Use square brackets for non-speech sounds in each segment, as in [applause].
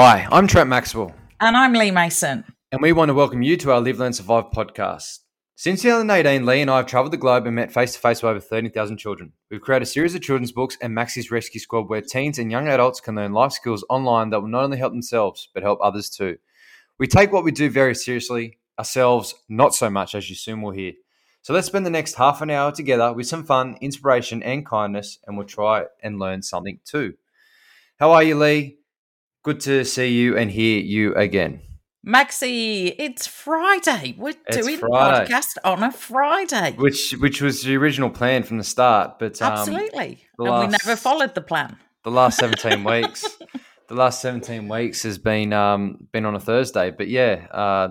Hi, I'm Trent Maxwell, And I'm Lee Mason. and we want to welcome you to our Live, Learn, Survive podcast. Since 2018, Lee and I have traveled the globe and met face to face with over 30,000 children. We've created a series of children's books and Maxie's Rescue Squad where teens and young adults can learn life skills online that will not only help themselves, but help others too. We take what we do very seriously, ourselves not so much, as you soon will hear. So let's spend the next half an hour together with some fun, inspiration, and kindness, and we'll try and learn something too. How are you, Lee? Good to see you and hear you again. Maxie, it's Friday. We're It's doing Friday. a podcast on a Friday. Which which was the original plan from the start, but um, Absolutely. the and we never followed the plan. the last seventeen [laughs] weeks, the last seventeen weeks has been um, been on a Thursday. But yeah, uh,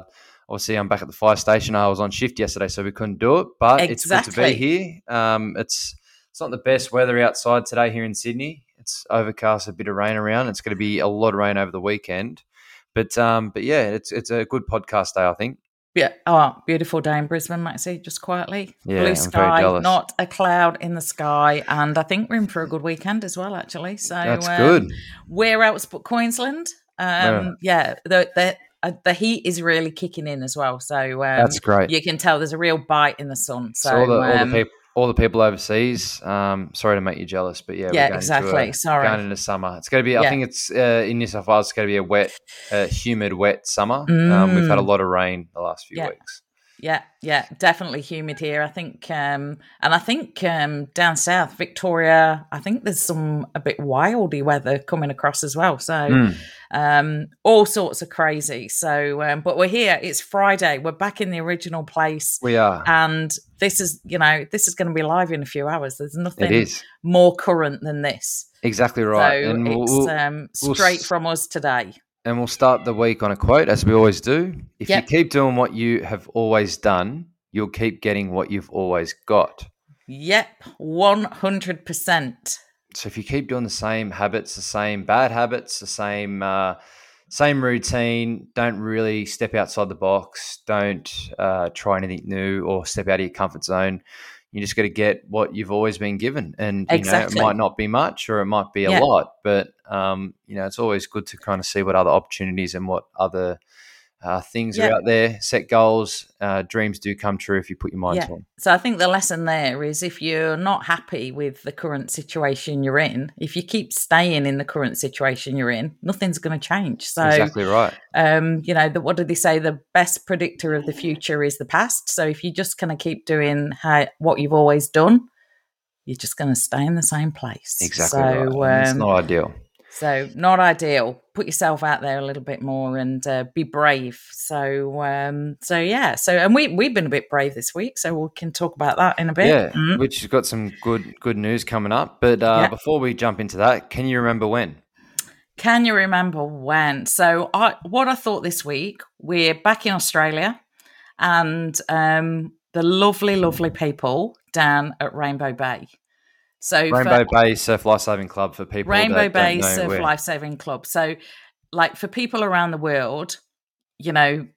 obviously I'm back at the fire station. I was on shift yesterday, so we couldn't do it. But it's good to be here. Um, it's it's not the best weather outside today here in Sydney. It's overcast, a bit of rain around. It's going to be a lot of rain over the weekend. But um, but yeah, it's it's a good podcast day, I think. Yeah. Oh, beautiful day in Brisbane, Maxie, just quietly. Yeah, Blue sky, not a cloud in the sky. And I think we're in for a good weekend as well, actually. So That's um, good. Where else but Queensland? Um, yeah, the, the, uh, the heat is really kicking in as well. So um, That's great. you can tell there's a real bite in the sun. So, So, all the, all um, the people, all the people overseas. Um, sorry to make you jealous, but yeah, Yeah, we're going exactly. A, Sorry. going into summer. It's going to be. I think it's uh, in New South Wales. It's going to be a wet, uh, humid, wet summer. Um, we've had a Mm. lot of rain the last few Yeah. weeks. Yeah, yeah, definitely humid here. I think, um, and I think um, down south, Victoria, I think there's some a bit wildy weather coming across as well. So, Mm. um, all sorts of crazy. So, um, but we're here. It's Friday. We're back in the original place, We are. and this is, you know, this is going to be live in a few hours. There's nothing is more current than this. exactly right. So and it's we'll- um, we'll straight from us today. And we'll start the week on a quote, as we always do. If Yep. you keep doing what you have always done, you'll keep getting what you've always got. Yep, one hundred percent. So if you keep doing the same habits, the same bad habits, the same uh, same routine, don't really step outside the box, don't uh, try anything new or step out of your comfort zone. You just got to get what you've always been given, and you Exactly. know it might not be much or it might be a Yeah. lot, but um, you know it's always good to kind of see what other opportunities and what other uh, things Yeah. are out there. Set goals, uh, dreams do come true if you put your mind Yeah. to them. So I think the lesson there is if you're not happy with the current situation you're in, if you keep staying in the current situation you're in, nothing's going to change. So, exactly right. um, you know, the, what did they say? The best predictor of the future is the past. So if you're just kind of keep doing how, what you've always done, you're just going to stay in the same place. Exactly So, right. And it's um, not ideal. So not ideal. Put yourself out there a little bit more and uh, be brave. So um, so yeah. So and we we've been a bit brave this week, so we can talk about that in a bit. Yeah, Mhm. which has got some good good news coming up. But uh, Yeah. before we jump into that, can you remember when? Can you remember when? So I what I thought this week, we're back in Australia and um, the lovely, lovely people down at Rainbow Bay. So for- Rainbow Bay Surf Lifesaving Club for people. Rainbow Bay Surf where- Life Saving Club. So, like for people around the world, you know,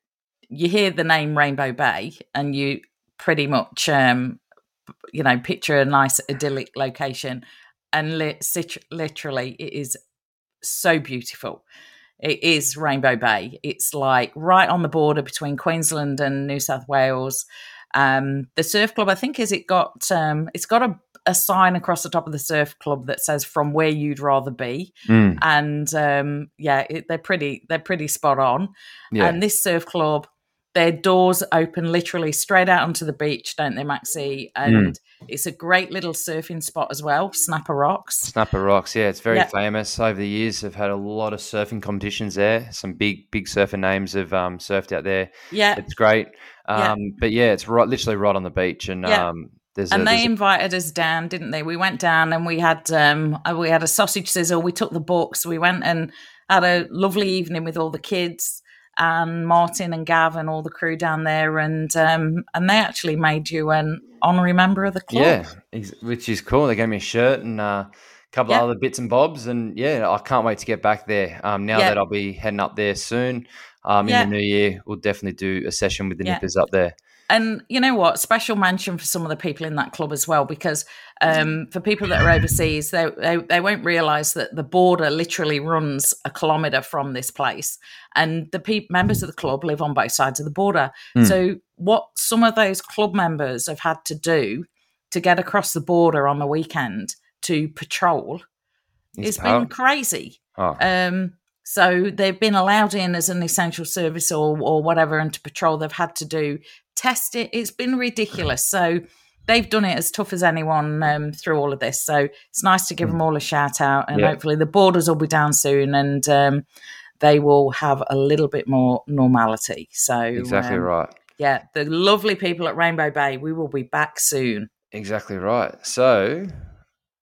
you hear the name Rainbow Bay and you pretty much, um, you know, picture a nice idyllic location, and li- literally, it is so beautiful. It is Rainbow Bay. It's like right on the border between Queensland and New South Wales. Um, the surf club, I think, is it got um, it's got a, a sign across the top of the surf club that says "From where you'd rather be," Mm, and um, yeah, it, they're pretty they're pretty spot on. yeah, And this surf club, their doors open literally straight out onto the beach, don't they, Maxie? Mm. And it's a great little surfing spot as well, Snapper Rocks. Snapper Rocks. Yeah, it's very Yeah. famous over the years. They've had a lot of surfing competitions there. Some big big surfer names have um, surfed out there. Yeah, It's great. Yeah. Um, But yeah, it's right, literally right on the beach, and Yeah. um, there's and a, they there's a- invited us down, didn't they? We went down and we had um, uh, we had a sausage sizzle. We took the books. We went and had a lovely evening with all the kids and Martin and Gav and all the crew down there, and um, and they actually made you an honorary member of the club. yeah, ex- which is cool. They gave me a shirt and uh, a couple Yeah. of other bits and bobs, and yeah, I can't wait to get back there. Um, now Yeah. that I'll be heading up there soon. Um, Yeah. in the new year, we'll definitely do a session with the Yeah. nippers up there. and you know what? Special mention for some of the people in that club as well, because um, for people that are overseas, they, they, they won't realise that the border literally runs a kilometre from this place, and the pe- members of the club live on both sides of the border. Mm. So, what some of those club members have had to do to get across the border on the weekend to patrol, It's it's been crazy. Oh, Um, so they've been allowed in as an essential service or or whatever, and to patrol they've had to do test it. It's been ridiculous. So they've done it as tough as anyone um, through all of this. So it's nice to give them all a shout out, and Yeah. hopefully the borders will be down soon, and um, they will have a little bit more normality. So exactly um, right. Yeah, the lovely people at Rainbow Bay. We will be back soon. Exactly right. So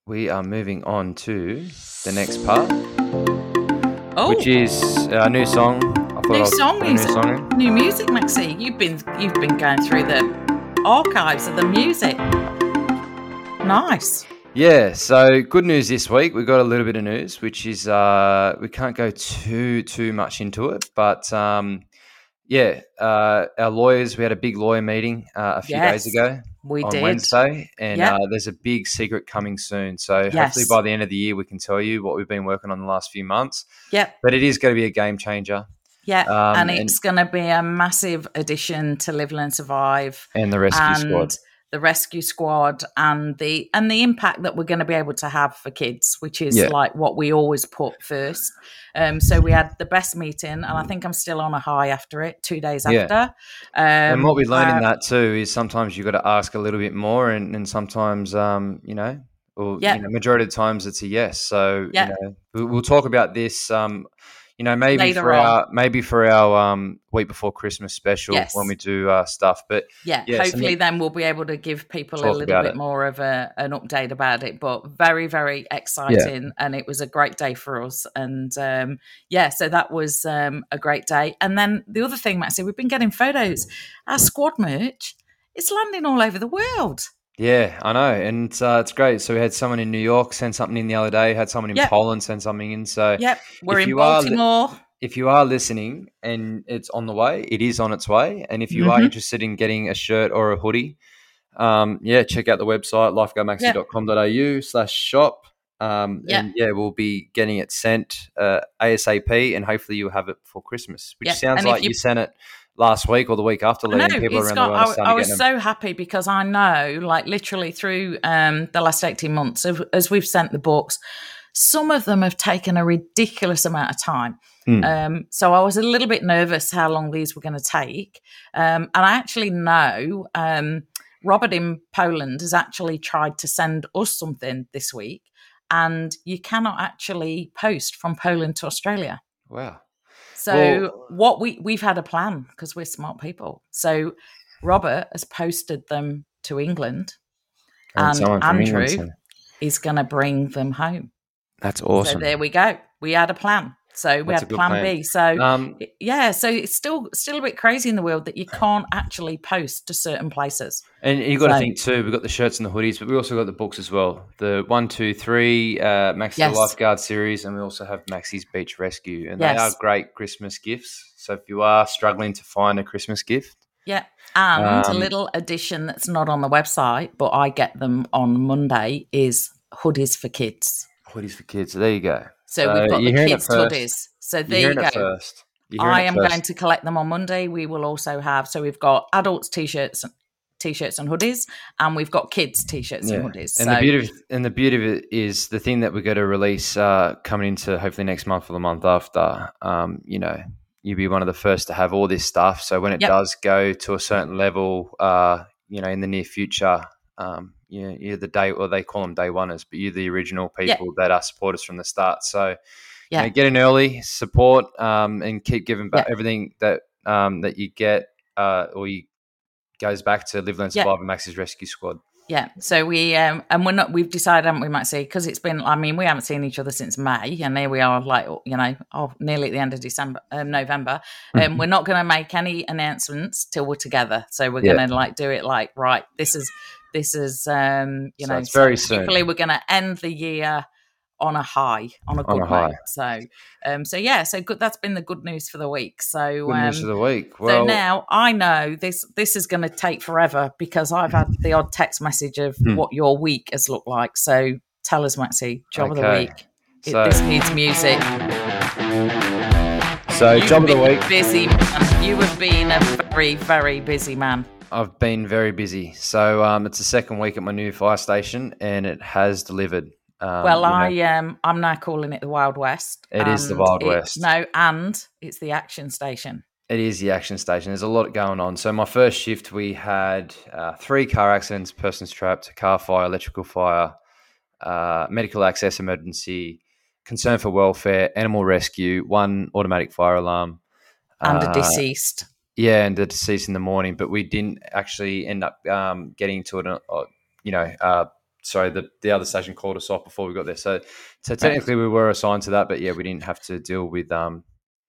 we are moving on to the next part, Oh, which is a new song. I New song music. New song new music, Maxie. You've been you've been going through the archives of the music. Nice. Yeah, so good news this week. We got a little bit of news, which is uh, we can't go too too much into it, but um, yeah, uh, our lawyers. We had a big lawyer meeting uh, a few Yes, days ago We on did. Wednesday, and Yep. uh, there's a big secret coming soon. So hopefully by the end of the year, we can tell you what we've been working on the last few months. Yep. But it is going to be a game changer, Yeah. Um, and and- it's going to be a massive addition to Live Learn Survive and the rescue and squad. The rescue squad and the and the impact that we're going to be able to have for kids, which is Yeah. like what we always put first. Um, so we had the best meeting, and I think I'm still on a high after it. Two days Yeah. after, um, and what we learn uh, in that too is sometimes you've got to ask a little bit more, and, and sometimes, um, you know, or Yeah. you know, majority of times it's a yes. So Yeah. you know, we'll talk about this. Um, you know, maybe Later for on. our maybe for our um, week before Christmas special Yes. when we do uh, stuff. But yeah, Yes, hopefully then we'll be able to give people a little bit it. more of a, an update about it. But very, very exciting, and it was a great day for us. And um, yeah, so that was um, a great day. And then the other thing, Maxie, we've been getting photos. Our squad merch is landing all over the world. Yeah, I know, and uh, it's great. So we had someone in New York send something in the other day. Had someone in Yep. Poland send something in. So Yep, we're If in are li- Baltimore. if you are listening and it's on the way, it is on its way. And if you are Mhm. interested in getting a shirt or a hoodie, um, yeah, check out the website lifeguardmaxi.com.au slash shop. Um. And yeah, we'll be getting it sent uh, ASAP and hopefully you'll have it for Christmas, which sounds and like you, you- sent it last week or the week after, I letting know, people around got, the world I, I was them. so happy because I know, like literally through um, the last 18 months, of, as we've sent the books, some of them have taken a ridiculous amount of time. Mm. Um, so I was a little bit nervous how long these were going to take. Um, and I actually know um, Robert in Poland has actually tried to send us something this week, and you cannot actually post from Poland to Australia. Wow. So Well- what we we've had a plan because we're smart people. So Robert has posted them to England, oh, and someone Andrew England, so is going to bring them home. That's So awesome. there we go. We had a plan. So we That's had plan, plan. B. So um, yeah, so it's still still a bit crazy in the world that you can't actually post to certain places. And you've got to think too. We've got the shirts and the hoodies, but we also got the books as well. The one, two, three, uh, Maxi Yes. the Lifeguard series, and we also have Maxi's Beach Rescue, and they are great Christmas gifts. So if you are struggling to find a Christmas gift, Yeah. And a Um, little addition that's not on the website, but I get them on Monday is hoodies for kids. hoodies for kids. So there you go. So, we've got the kids first. hoodies. So there you go. first. I am going to collect them on Monday. We will also have so we've got adults t-shirts, t-shirts and hoodies, and we've got kids t-shirts and hoodies. And so the beauty of, and the beauty of it is the thing that we're going to release uh, coming into hopefully next month or the month after. Um, you know, you'll be one of the first to have all this stuff. So when it Yep. does go to a certain level, uh, you know, in the near future, um, you you're the day, or they call them day oneers, but you're the original Yeah. people that are supporters from the start. So Yeah. you know, get in early, support, um, and keep giving back Yeah. everything that um, that you get, uh, or you goes back to Live Learn Yeah. Survive and Max's Rescue Squad. yeah, so we um and we're not we've decided, haven't we, Maxie? Because it's been I mean, we haven't seen each other since May, and here we are, like you know, oh, nearly at the end of December, um, November. Um, Mhm. we're not going to make any announcements till we're together. So we're Yeah. going to like do it like right. This is this is um you So know it's very soon. Hopefully, we're going to end the year on a high, on a On good a high. So, um, so yeah, so good. That's been the good news for the week. So, Good um, news of the week. Well, so now I know this. This is going to take forever because I've had the odd text message of Hmm. what your week has looked like. So tell us, Maxie, job of the week. It- So- this needs music. so You've job of the week. busy man. You have been a very, very busy man. I've been very busy. So um, it's the second week at my new fire station, and it has delivered. Um, well, you know, I um, I'm now calling it the Wild West. It is the Wild it- West. No, and it's the action station. It is the action station. There's a lot going on. So my first shift, we had uh, three car accidents, persons trapped, car fire, electrical fire, uh, medical access emergency, concern for welfare, animal rescue, one automatic fire alarm, And a uh, deceased. Yeah, and the deceased in the morning, but we didn't actually end up um, getting to it. Uh, you know, uh, sorry, the the other station called us off before we got there. So, so technically we were assigned to that, but yeah, we didn't have to deal with um,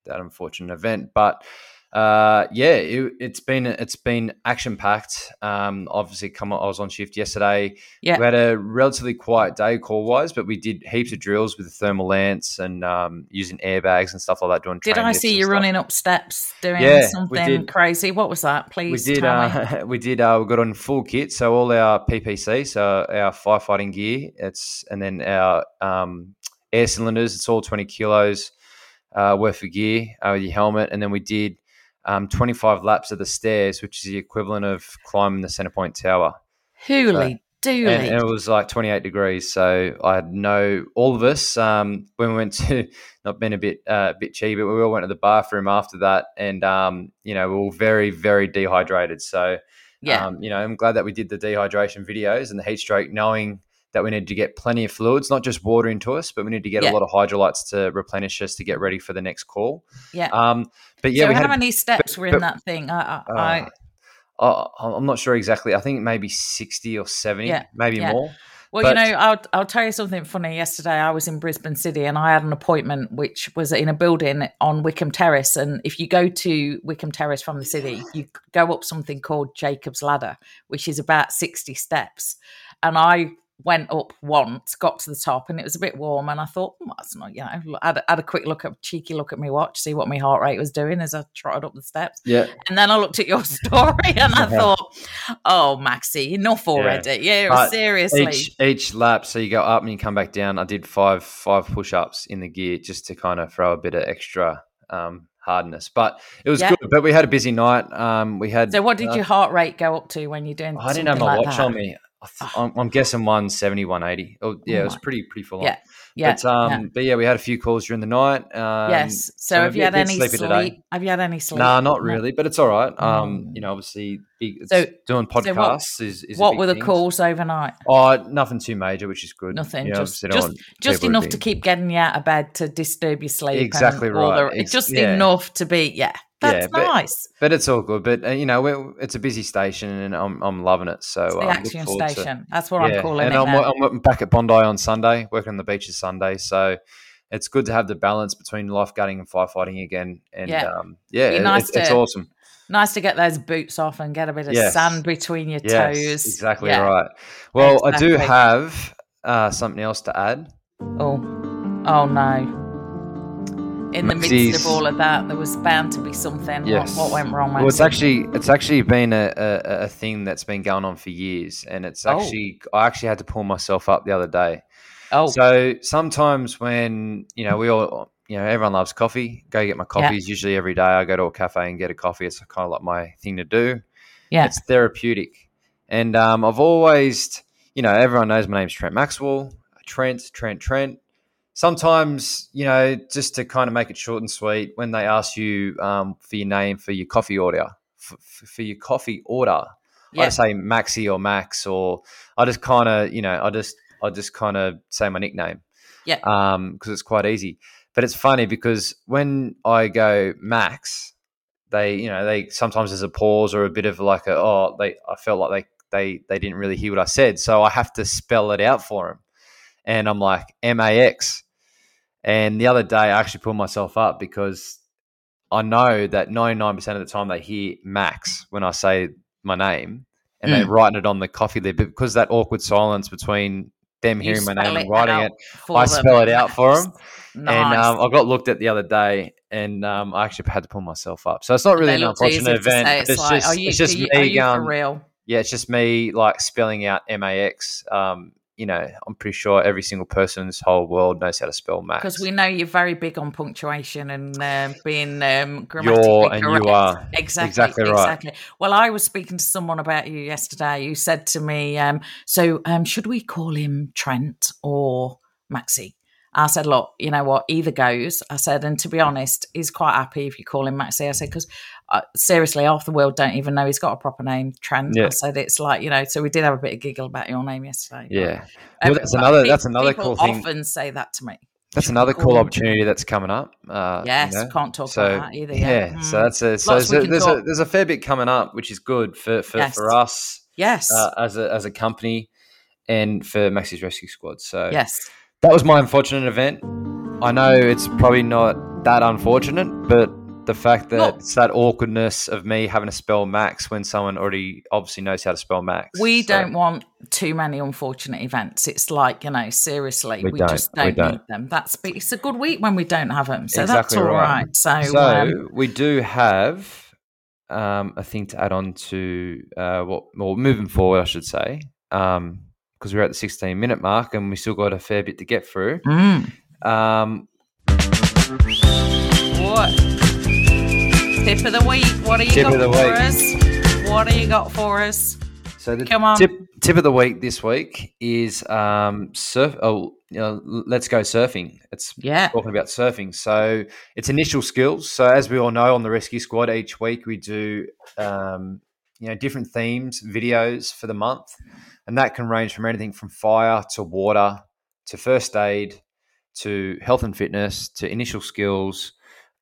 that unfortunate event. But uh, yeah, it, it's been it's been action packed. Um, obviously, come on, I was on shift yesterday. Yeah. we had a relatively quiet day call wise, but we did heaps of drills with the thermal lance and um, using airbags and stuff like that. Doing Did I see you running up steps doing Yeah, something crazy? What was that? Please, We did. tell me. Uh, [laughs] we did. Uh, we got on full kit, so all our PPE, so our firefighting gear. It's and then our um, air cylinders. It's all twenty kilos uh, worth of gear uh, with your helmet, and then we did um, twenty five laps of the stairs, which is the equivalent of climbing the Centrepoint Tower. Hooly dooly. And, and it was like 28 degrees. So I had no, all of us, um, when we went to, [laughs] not being a bit, uh, bit cheap, but we all went to the bathroom after that. And, um, you know, we were all very, very dehydrated. So, yeah. um, you know, I'm glad that we did the dehydration videos and the heat stroke, knowing that we need to get plenty of fluids, not just water into us, but we need to get Yeah. a lot of Hydralytes to replenish us to get ready for the next call. yeah. Um, but yeah, so we how had many steps were in but- that thing? I, I, uh, I, I, I'm not sure exactly. I think maybe 60 or 70, Yeah, maybe yeah. more. well, but- you know, I'll, I'll tell you something funny. Yesterday, I was in Brisbane City and I had an appointment which was in a building on Wickham Terrace. And if you go to Wickham Terrace from the city, you go up something called Jacob's Ladder, which is about 60 steps. And I went up once, got to the top, and it was a bit warm. And I thought, "Hmm, that's not, you know, I had, had a quick look at, cheeky look at my watch, see what my heart rate was doing as I trotted up the steps. Yeah. And then I looked at your [laughs] story and I [laughs] thought, oh, Maxie, enough already. Yeah, But seriously. each each lap so you go up and you come back down i did five five push-ups in the gear just to kind of throw a bit of extra um, hardness but it was Yeah. good but we had a busy night um, we had so, what did uh, your heart rate go up to when you're doing i didn't have my like watch that? on me th- I'm, I'm guessing 170 180 oh yeah Oh it was pretty pretty full Yeah, on Yeah. but um yeah. but yeah we had a few calls during the night um, yes. So, some have you had any sleep? today. Have you had any sleep? Nah, not No. really, but it's all right. Um, Mm. you know, obviously, big, So- doing so what- podcasts is, is a What were the thing. calls overnight? Oh, nothing too major, which is good. Nothing, You know, just- obviously Just enough be- to keep getting you out of bed to disturb your sleep. Exactly right. the- Ex- just yeah. enough to be, yeah, that's Yeah, but- nice. But it's all good. But uh, you know, we're, it's a busy station, and I'm I'm loving it. So It's the look action forward to- station. That's what I'm calling and it. I'm. I'm back at Bondi on Sunday, working on the beaches Sunday. So it's good to have the balance between lifeguarding and firefighting again. And Yeah. um, yeah, Be it- nice it's, it's awesome. Nice to get those boots off and get a bit of Yes. sand between your Yes, toes. exactly Yeah. right. Well, I do have uh, something else to add. Oh, oh no. In the midst of all of that, there was bound to be something. Yes. What, what went wrong? Well, it's actually it's actually been a, a, a thing that's been going on for years, and it's Oh. actually I actually had to pull myself up the other day. oh, So sometimes when you know we all you know everyone loves coffee, go get my Yeah. coffees. Usually every day I go to a cafe and get a coffee. It's kind of like my thing to do. yeah, It's therapeutic, and um, I've always you know everyone knows my name's Trent Maxwell. Trent, Trent, Trent. Sometimes you know just to kind of make it short and sweet when they ask you um, for your name for your coffee order for, for your coffee order. I yeah, just say Maxi or Max, or I just kind of, you know, I just, I just kind of say my nickname. Yeah. Um, because it's quite easy. But it's funny because when I go Max, they, you know, they sometimes there's a pause or a bit of like a, oh, they, I felt like they, they, they didn't really hear what I said, so I have to spell it out for them, and I'm like M A X. And the other day, I actually pulled myself up because I know that 99% of the time they hear Max when I say my name and they're writing it on the coffee lid. But because that awkward silence between them You hearing my name and writing it. I them. spell it out for them. Nice. [laughs] And um, I got looked at the other day, and um, I actually had to pull myself up. So it's not really an unfortunate event. It's, It's, like, just, you, it's just you- me are going. real? Yeah, it's just me like spelling out M A X. Um, you know, I'm pretty sure every single person in this whole world knows how to spell Max. Because we know you're very big on punctuation and um, being um, grammatically You're and correct. you are Exactly, exactly right. exactly. Well, I was speaking to someone about you yesterday who said to me, um, "So, um, should we call him Trent or Maxi?" I said, "Look, you know what? Either goes." I said, and to be honest, he's quite happy if you call him Maxi. I said because uh, seriously, half the world don't even know he's got a proper name, Trent. Yeah. Said it's like you know. So we did have a bit of giggle about your name yesterday. Yeah, Um, Well, that's but another- that's another cool thing. Often say that to me. that's Should another cool opportunity that's coming up. Uh, you Yes, know. can't talk so about that either. yeah, Yeah, so Mm. that's a so there's, a, there's a there's a fair bit coming up, which is good for for, Yes. for us yes, uh, as a as a company and for Maxi's Rescue Squad. So yes. that was my unfortunate event. I know it's probably not that unfortunate, but the fact that Look. it's that awkwardness of me having to spell Max when someone already obviously knows how to spell Max. We So, don't want too many unfortunate events. It's like you know, seriously, We we, don't, just don't, don't. need them. That's it's a good week when we don't have them, so Exactly that's all right. right. So, So um, we do have um, a thing to add on to uh, what, well, moving forward, I should say, because we're at the 16 minute mark and we still got a fair bit to get through. mm, Um, what tip of the week? What do you Tip got for week. us? What do you got for us? so the Come on. tip tip of the week this week is um, surf. Oh, you know, let's go surfing. It's Yeah, talking about surfing. So it's initial skills. So as we all know on the rescue squad, each week we do um, you know different themes, videos for the month, and that can range from anything from fire to water to first aid to health and fitness to initial skills.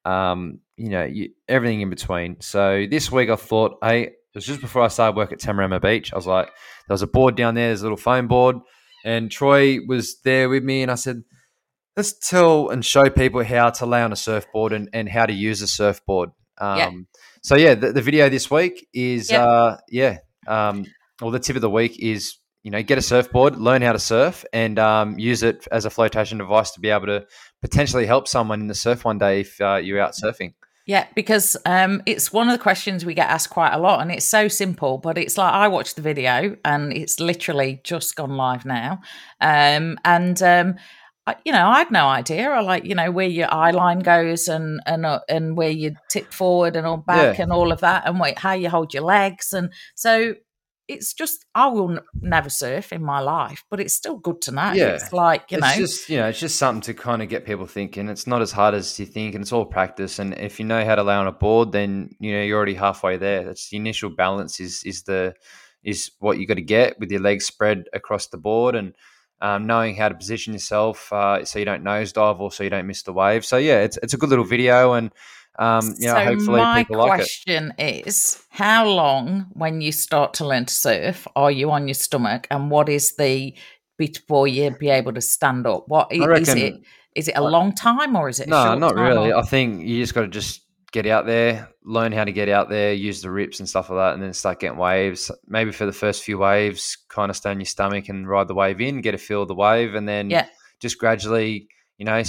Um, you know, you, everything in between. So this week I thought, hey, it was just before I started work at Tamarama Beach. I was like, there was a board down there, there's a little foam board, and Troy was there with me, and I said, let's tell and show people how to lay on a surfboard and, and how to use a surfboard. Um, Yeah. So yeah, the, the video this week is Yeah. uh, yeah, um, well the tip of the week is you know get a surfboard, learn how to surf, and um, use it as a flotation device to be able to potentially help someone in the surf one day if uh, you're out surfing. Yeah, because um, it's one of the questions we get asked quite a lot, and it's so simple, but it's like I watched the video, and it's literally just gone live now, um, and um, I, you know I had no idea. I like you know where your eye line goes, and and uh, and where you tip forward and all back, Yeah. and all of that, and wait, how you hold your legs, and so it's just I will n- never surf in my life, but it's still good to know. Yeah. It's like you it's know, just you know, it's just something to kind of get people thinking. It's not as hard as you think, and it's all practice. And if you know how to lay on a board, then you know you're already halfway there. That's the initial balance is is the is what you got to get with your legs spread across the board and um, knowing how to position yourself uh, so you don't nosedive or so you don't miss the wave. So yeah, it's it's a good little video, and um, you know so hopefully my people like it. question is how long when you start to learn to surf are you on your stomach and what is the before you be able to stand up what I is reckon- it is it a long time or is it a No, not really. or- I think you just got to just get out there, learn how to get out there, use the rips and stuff like that, and then start getting waves. Maybe for the first few waves, kind of stay on your stomach and ride the wave in, get a feel of the wave, and then Yeah. just gradually, you know,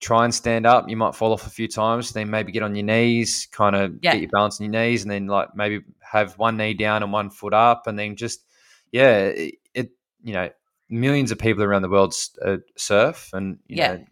try and stand up. You might fall off a few times, then maybe get on your knees, kind of Yeah. get your balance on your knees, and then like maybe have one knee down and one foot up, and then just yeah, it, it you know, millions of people around the world uh, surf, and you Yeah. know,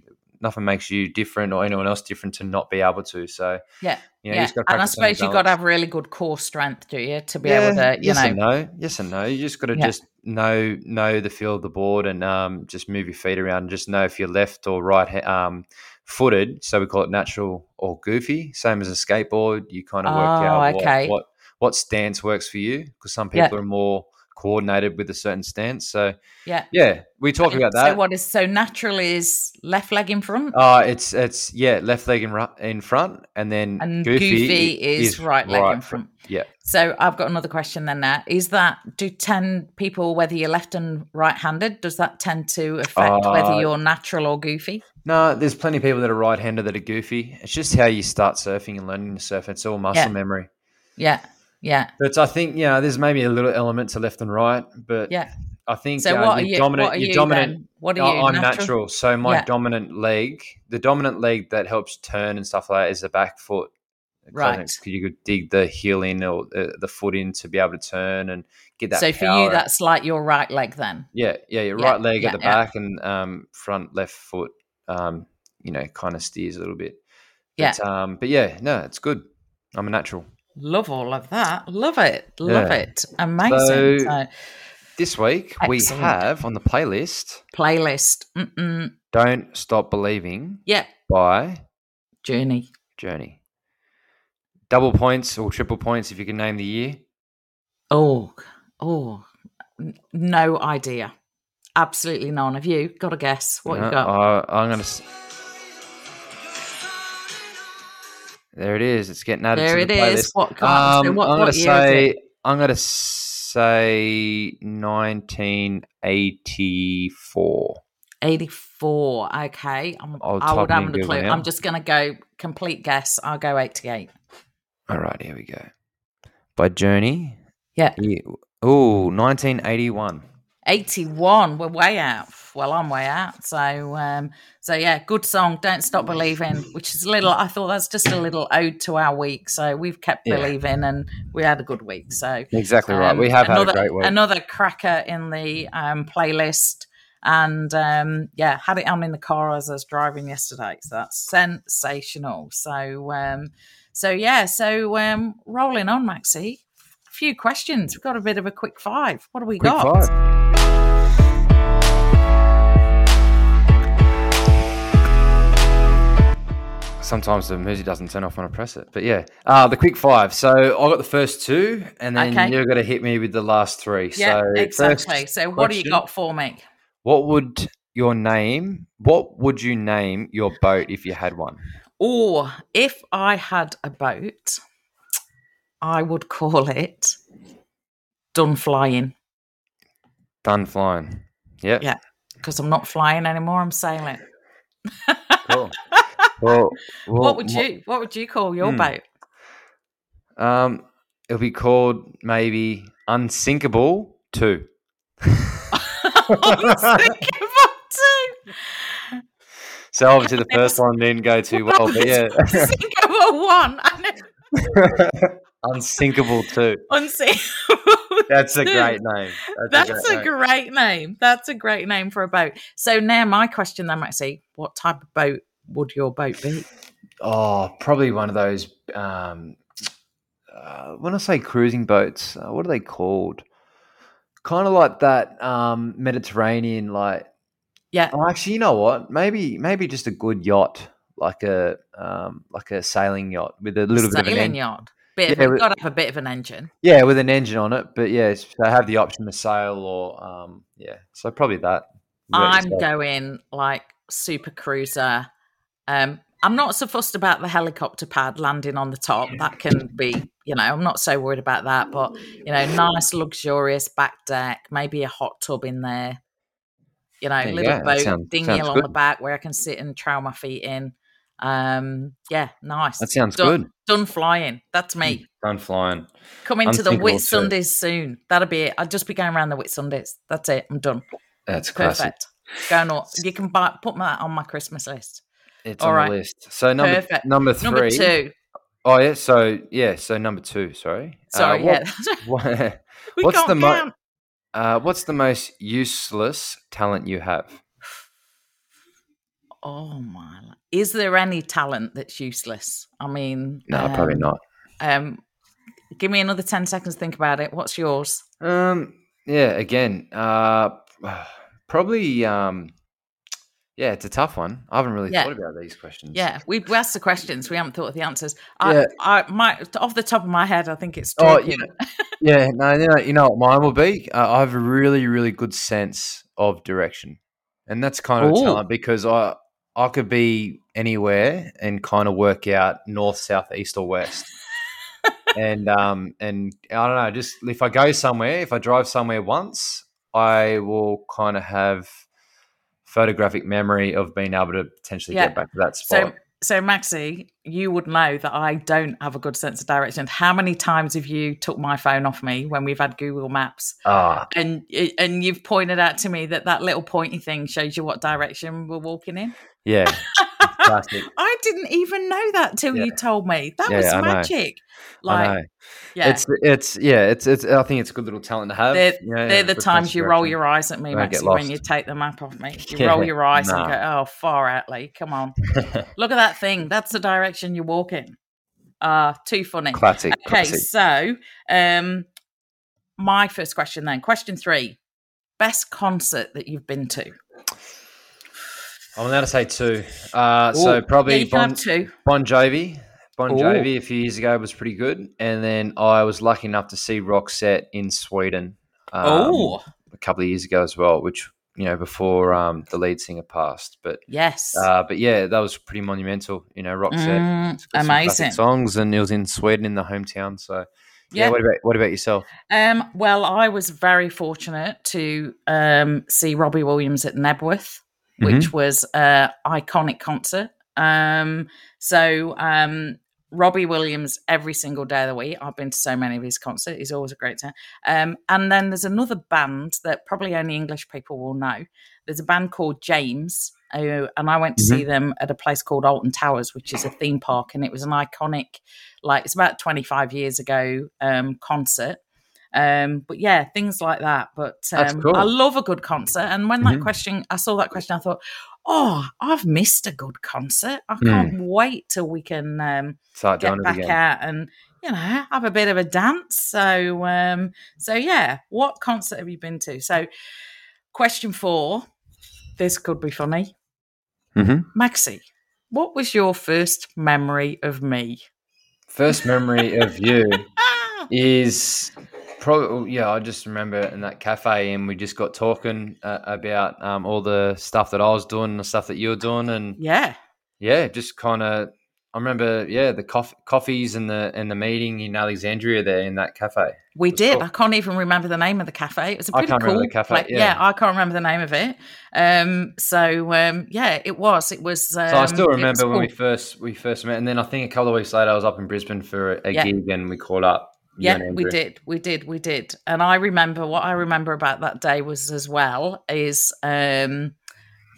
nothing makes you different or anyone else different to not be able to. So yeah you know, yeah and i practice on your suppose you've got to have really good core strength do you to be able to you yes know and no, yes and no. You just got to Yeah. just know know the feel of the board and um, just move your feet around. and Just know if you're left or right um, footed. So we call it natural or goofy. Same as a skateboard. You kind of work Oh, out okay. what, what what stance works for you because some Yeah. people are more coordinated with a certain stance. So yeah yeah, we talk about that. so what is so natural is left leg in front Uh, it's it's yeah, left leg in, in front, and then and goofy, goofy, i- is, right leg in front Yeah, So I've got another question then now. Is that do ten people, whether you're left and right handed, does that tend to affect Uh, whether you're natural or goofy? no, there's plenty of people that are right-handed that are goofy. It's just how you start surfing and learning to surf. It's all muscle Yeah. memory. Yeah. Yeah. But I think you know, there's maybe a little element to left and right, but Yeah. I think So uh, what are your you? dominant, what are your you dominant. then? What are you? I'm natural. So my Yeah. dominant leg, the dominant leg that helps turn and stuff like that, is the back foot. Right. Because you could dig the heel in or the, the foot in to be able to turn and get that. so for you, that's like your right leg then. yeah, yeah, your Yeah, right leg yeah, at the back and um, front left foot. Um, you know, kind of steers a little bit. Yeah. Um, but yeah, no, it's good. I'm a natural. Love all of that. Love it. Love Yeah. it. Amazing. So- So, This week we have on the playlist playlist. Mm-mm. "Don't Stop Believing" Yeah. by Journey. Journey. Double points or triple points if you can name the year. Oh, oh, no idea. Absolutely none. Have you got a guess? What No, you got? Uh, I'm gonna. s- There it is. It's getting added there to it the is. playlist. What? Come so Um, what, I'm gonna say. I'm gonna say 1984. 84. Okay. I'm, I'll I would it have a clue. now. I'm just going to go complete guess. I'll go 88. All right, here we go. By Journey. Yeah. Oh, 1981. 81. We're way out. Well, I'm way out. So, um, so yeah, good song. Don't stop believing, which is a little. I thought that's just a little ode to our week. So we've kept Yeah. believing, and we had a good week. So Exactly right. um, We have another, had a great week. Another cracker in the um, playlist, and um, yeah, had it on in the car as I was driving yesterday. So that's sensational. So, um, so yeah, so um, rolling on, Maxie. A few questions. We've got a bit of a quick five. What do we Quick got? five. Sometimes the music doesn't turn off when I press it, but yeah, uh, the quick five. So I got the first two, and then Okay. you're going to hit me with the last three. Yeah, so exactly. So, what do you got for me? What would your name? What would you name your boat if you had one? Or if I had a boat, I would call it Done Flying Done flying. Yep. Yeah. because I'm not flying anymore. I'm sailing. Cool. [laughs] well, well, what would you? What would you call your Hmm. boat? Um, it'll be called maybe Unsinkable Two. [laughs] I was thinking about two. So obviously the first one didn't go too well, but yeah, Unsink one. [laughs] Unsinkable Two. Unsinkable. That's a great name. That's a name. great name. That's a great name for a boat. So now my question then, Maxie, what type of boat would your boat be? Oh, probably one of those. Um, uh, when I say cruising boats, uh, what are they called? Kind of like that um, Mediterranean, like. Yeah. Oh, actually, you know what? Maybe, maybe just a good yacht, like a um, like a sailing yacht with a little bit of an Sailing engine. yacht. Bit Yeah, of, got have a bit of an engine. Yeah, with an engine on it, but yeah, so they have the option to sail or um, yeah. So probably that. I'm going like super cruiser. Um, I'm not so fussed about the helicopter pad landing on the top. That can be, you know, I'm not so worried about that. But you know, nice, luxurious back deck, maybe a hot tub in there. You know, you little. That boat sounds- dinghy sounds along good. the back where I can sit and trail my feet in. Um, yeah, nice. That sounds done, good. Done flying. That's me. Done flying. Coming to the Whit too. Sundays soon. That'll be it. I'll just be going around the Whitsundays. That's it. I'm done. That's classic. Perfect. Going on. You can buy, put that on my Christmas list. It's All on right. the list. So number Perfect. number three. Number two. Oh yeah. So yeah. So number two. Sorry. Sorry, Uh, yeah. [laughs] what- what- what's the mo- uh, what's the most useless talent you have? Oh my! Is there any talent that's useless? I mean, No, probably um, not. Um, give me another ten seconds to think about it. What's yours? Um. Yeah. Again. Uh. [sighs] Probably. Um. Yeah, it's a tough one. I haven't really Yeah. thought about these questions. Yeah, we've asked the questions. We haven't thought of the answers. I, Yeah. I, my, off the top of my head, I think it's Oh, drinking. [laughs] Yeah, no, you know, you know what mine will be. Uh, I have a really, really good sense of direction, and that's kind of a talent because I I could be anywhere and kind of work out north, south, east, or west. and um and I don't know, just if I go somewhere, if I drive somewhere once, I will kind of have photographic memory of being able to potentially Yeah. get back to that So, spot. so Maxi, you would know that I don't have a good sense of direction. How many times have you took my phone off me when we've had Google Maps, Ah, and and you've pointed out to me that that little pointy thing shows you what direction we're walking in? yeah, [laughs] classic. [laughs] I didn't even know that till Yeah. you told me. That Yeah, was magic. I Like, yeah, It's it's yeah. It's it's. I think it's a good little talent to have. they're, you know, they're the times you roll your eyes at me, Don't get Maxi, when you take the map off me. [laughs] You Yeah, roll your eyes and nah. go, "Oh, far out, Lee. Come on, [laughs] look at that thing. That's the direction you're walking." Ah, too funny. Classic. Okay, classic. so um, my first question then. Question three: best concert that you've been to? I'm allowed to say two. Uh, so probably yeah, you Bon, have two. bon Jovi. Bon Ooh. Jovi a few years ago was pretty good, and then I was lucky enough to see Roxette in Sweden. Um, oh, a couple of years ago as well, which you know before um, the lead singer passed. But yes, uh, but yeah, that was pretty monumental. You know, Roxette, Mm, It's got some classic amazing. songs, and it was in Sweden in the hometown. So yeah, Yeah. what about what about yourself? Um, well, I was very fortunate to um, see Robbie Williams at Nebworth, Mm-hmm. which was an iconic concert. Um, so um, Robbie Williams every single day of the week. I've been to so many of his concerts. He's always a great time. Um, and then there's another band that probably only English people will know. There's a band called James, who, and I went to see them at a place called Alton Towers, which is a theme park, and it was an iconic, like it's about 25 years ago um, concert. Um, but yeah, things like that. But um, cool. I love a good concert. And when that Mhm. question, I saw that question, I thought, oh, I've missed a good concert. I Mm. can't wait till we can um, Start get back out and you know have a bit of a dance. So um, so yeah, what concert have you been to? So question four, this could be funny, Mm-hmm. Maxi. What was your first memory of me? First memory of you [laughs] is probably yeah. I just remember in that cafe, and we just got talking uh, about um, all the stuff that I was doing, and the stuff that you were doing, and yeah, yeah, just kind of. I remember, yeah, the coff- coffees and the and the meeting in Alexandria there in that cafe. we did. cool. I can't even remember the name of the cafe. It was a pretty can't cool remember the cafe, pla- yeah. I can't remember the name of it. Um, so um, yeah, it was. It was. Um, So I still remember when we first we first met, and then I think a couple of weeks later I was up in Brisbane for a, a Yeah. gig, and we caught up. Yeah, we did, we did, we did. And I remember what I remember about that day was as well is um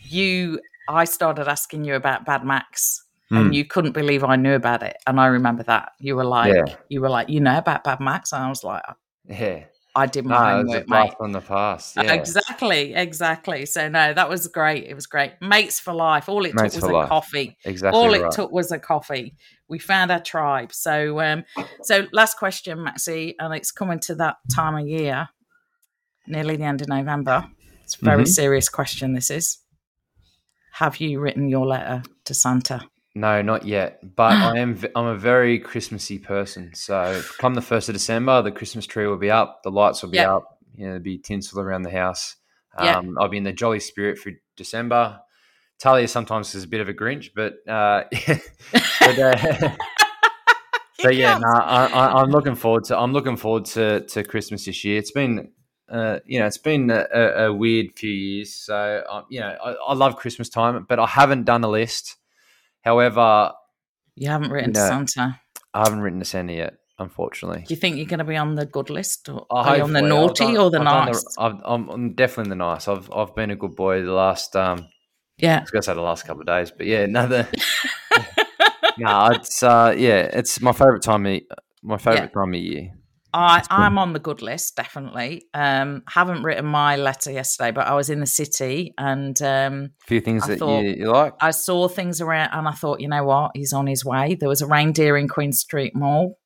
you I started asking you about Bad Max Mm. and you couldn't believe I knew about it. And I remember that. You were like Yeah. you were like, you know about Bad Max? And I was like, Yeah, I did no, my it was a homework, blast mate. from the past. Yeah, Exactly, exactly. So no, that was great. It was great. Mates for life. All it Mates took was a life. coffee exactly. all right. it took was a coffee. We found our tribe. So, um, so last question, Maxi, and it's coming to that time of year, nearly the end of November. It's a very Mhm. serious question. This is. Have you written your letter to Santa? No, not yet. But I am. I'm a very Christmassy person. So come the first of December, the Christmas tree will be up, the lights will be Yeah. up. You know, there'll be tinsel around the house. Um, I'll be in the jolly spirit for December. Talia sometimes is a bit of a Grinch, but uh, [laughs] but, uh, [laughs] so yeah, no, I, I, I'm looking forward to. I'm looking forward to to Christmas this year. It's been. Uh, you know, it's been a, a, a weird few years. So, um, you know, I, I love Christmas time, but I haven't done a list. However, You haven't written No. to Santa. I haven't written a Santa yet, unfortunately. Do you think you're going to be on the good list, or Oh, are you on the naughty done- or the I've nice? I've, I'm, I'm definitely the nice. I've I've been a good boy the last. Um, I was gonna say the last couple of days, but yeah, another. no, [laughs] [laughs] it's uh, yeah, it's my favorite time of my favorite time of year. I, cool. I'm on the good list, definitely. Um, haven't written my letter yesterday, but I was in the city and um, A few things I that thought- you, you like. I saw things around and I thought, you know what? He's on his way. There was a reindeer in Queen Street Mall.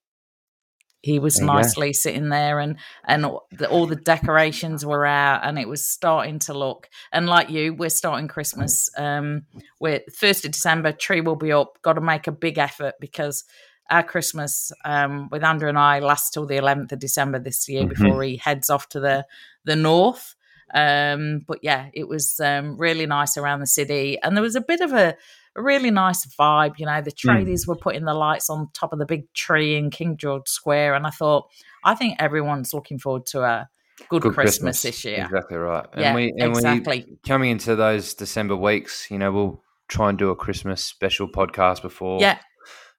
He was There nicely sitting there and and all the, all the decorations were out and it was starting to look and like you we're starting christmas um we're first of december tree will be up got to make a big effort because our christmas um with andrew and i lasts till the 11th of december this year Mhm. before he heads off to the the north um but yeah it was um really nice around the city and there was a bit of a a really nice vibe. You know, the Hmm. tradies were putting the lights on top of the big tree in King George Square, and I thought, I think everyone's looking forward to a good, Good Christmas, this year. Exactly right. And Yeah, we and exactly. we coming into those December weeks, you know, we'll try and do a Christmas special podcast before Yeah,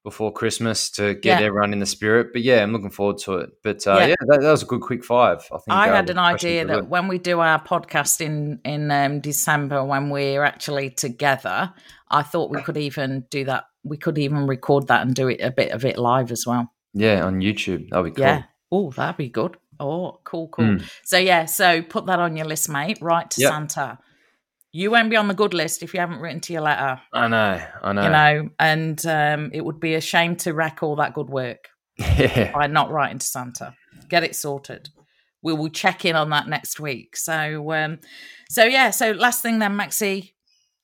before Christmas to get Yeah. everyone in the spirit. But yeah, I'm looking forward to it. But uh, Yeah. yeah, that, that was a good quick five. I think I uh, had an idea that when we do our podcast in in um, December, when we're actually together, I thought we could even do that. We could even record that and do it a bit of it live as well. yeah on YouTube, that'd be cool. Yeah. Oh, that'd be good. Oh, cool, cool. Mm. So yeah, so put that on your list, mate. Write to Yep. Santa. You won't be on the good list if you haven't written to your letter. I know, I know. You know, and um, it would be a shame to wreck all that good work yeah, [laughs] by not writing to Santa. Get it sorted. We will check in on that next week. So, um, so yeah. So last thing then, Maxi,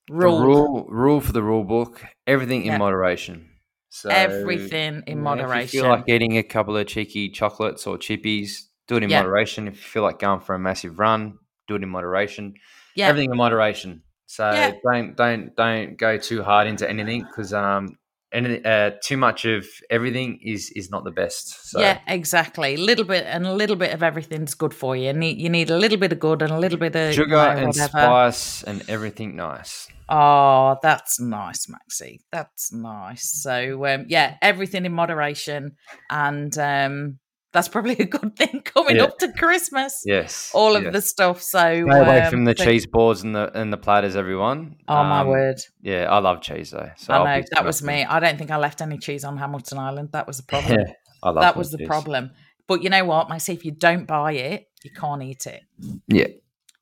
The rule, rule rule for the rule book: everything in Yeah. moderation. So everything in yeah, moderation. If you feel like eating a couple of cheeky chocolates or chippies, do it in moderation. If you feel like going for a massive run, do it in moderation. yeah, Everything in moderation. So Yeah. don't don't don't go too hard into anything because um any, uh, too much of everything is is not the best. So yeah, exactly. A little bit and a little bit of everything's good for you. Need you need a little bit of good and a little bit of sugar you know, and whatever. spice and everything nice. Oh, that's nice, Maxie. That's nice. So um, yeah, everything in moderation, and um, that's probably a good thing [laughs] coming Yeah. up to Christmas. Yes. All of yes. the stuff. So Stay away um, from the cheese boards and the and the platters, everyone. Oh my Um, word! Yeah, I love cheese though. So I I'll know that was me. I don't think I left any cheese on Hamilton Island. That was the [laughs] problem. Yeah, I love that my was the problem. But you know what, Maxi? If you don't buy it, you can't eat it. Yeah.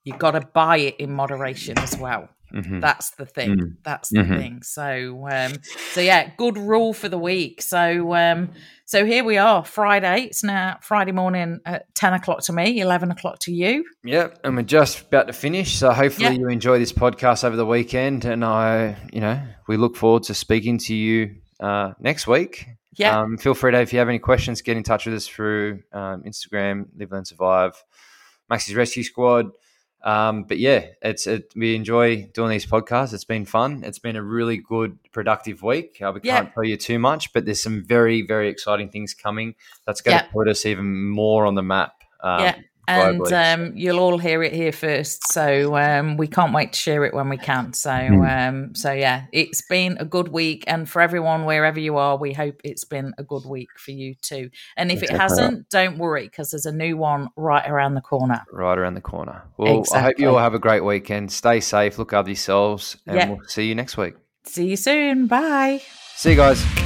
you've got to buy it in moderation as well. Mhm. That's the thing. Mm. That's the Mhm. thing. So, um, so yeah, good rule for the week. So, um, so here we are, Friday. It's now Friday morning at ten o'clock to me, eleven o'clock to you. Yep, and we're just about to finish. So hopefully Yeah. you enjoy this podcast over the weekend, and I, you know, we look forward to speaking to you uh, next week. Yeah, Um, feel free to, if you have any questions, get in touch with us through um, Instagram, Live Learn Survive, Max's Rescue Squad. Um, but yeah, it's it, we enjoy doing these podcasts. It's been fun. It's been a really good, productive week. Uh, we Yeah. can't tell you too much, but there's some very, very exciting things coming. That's going to put us even more on the map. Um, Yeah. And um, you'll all hear it here first. So um, we can't wait to share it when we can. So, Mm. um, so yeah, it's been a good week, and for everyone wherever you are, we hope it's been a good week for you too. And if it Exactly right. hasn't, don't worry because there's a new one right around the corner. right around the corner. Well, I hope you all have a great weekend. Stay safe, look after yourselves, and Yeah. we'll see you next week. See you soon. Bye. See you guys.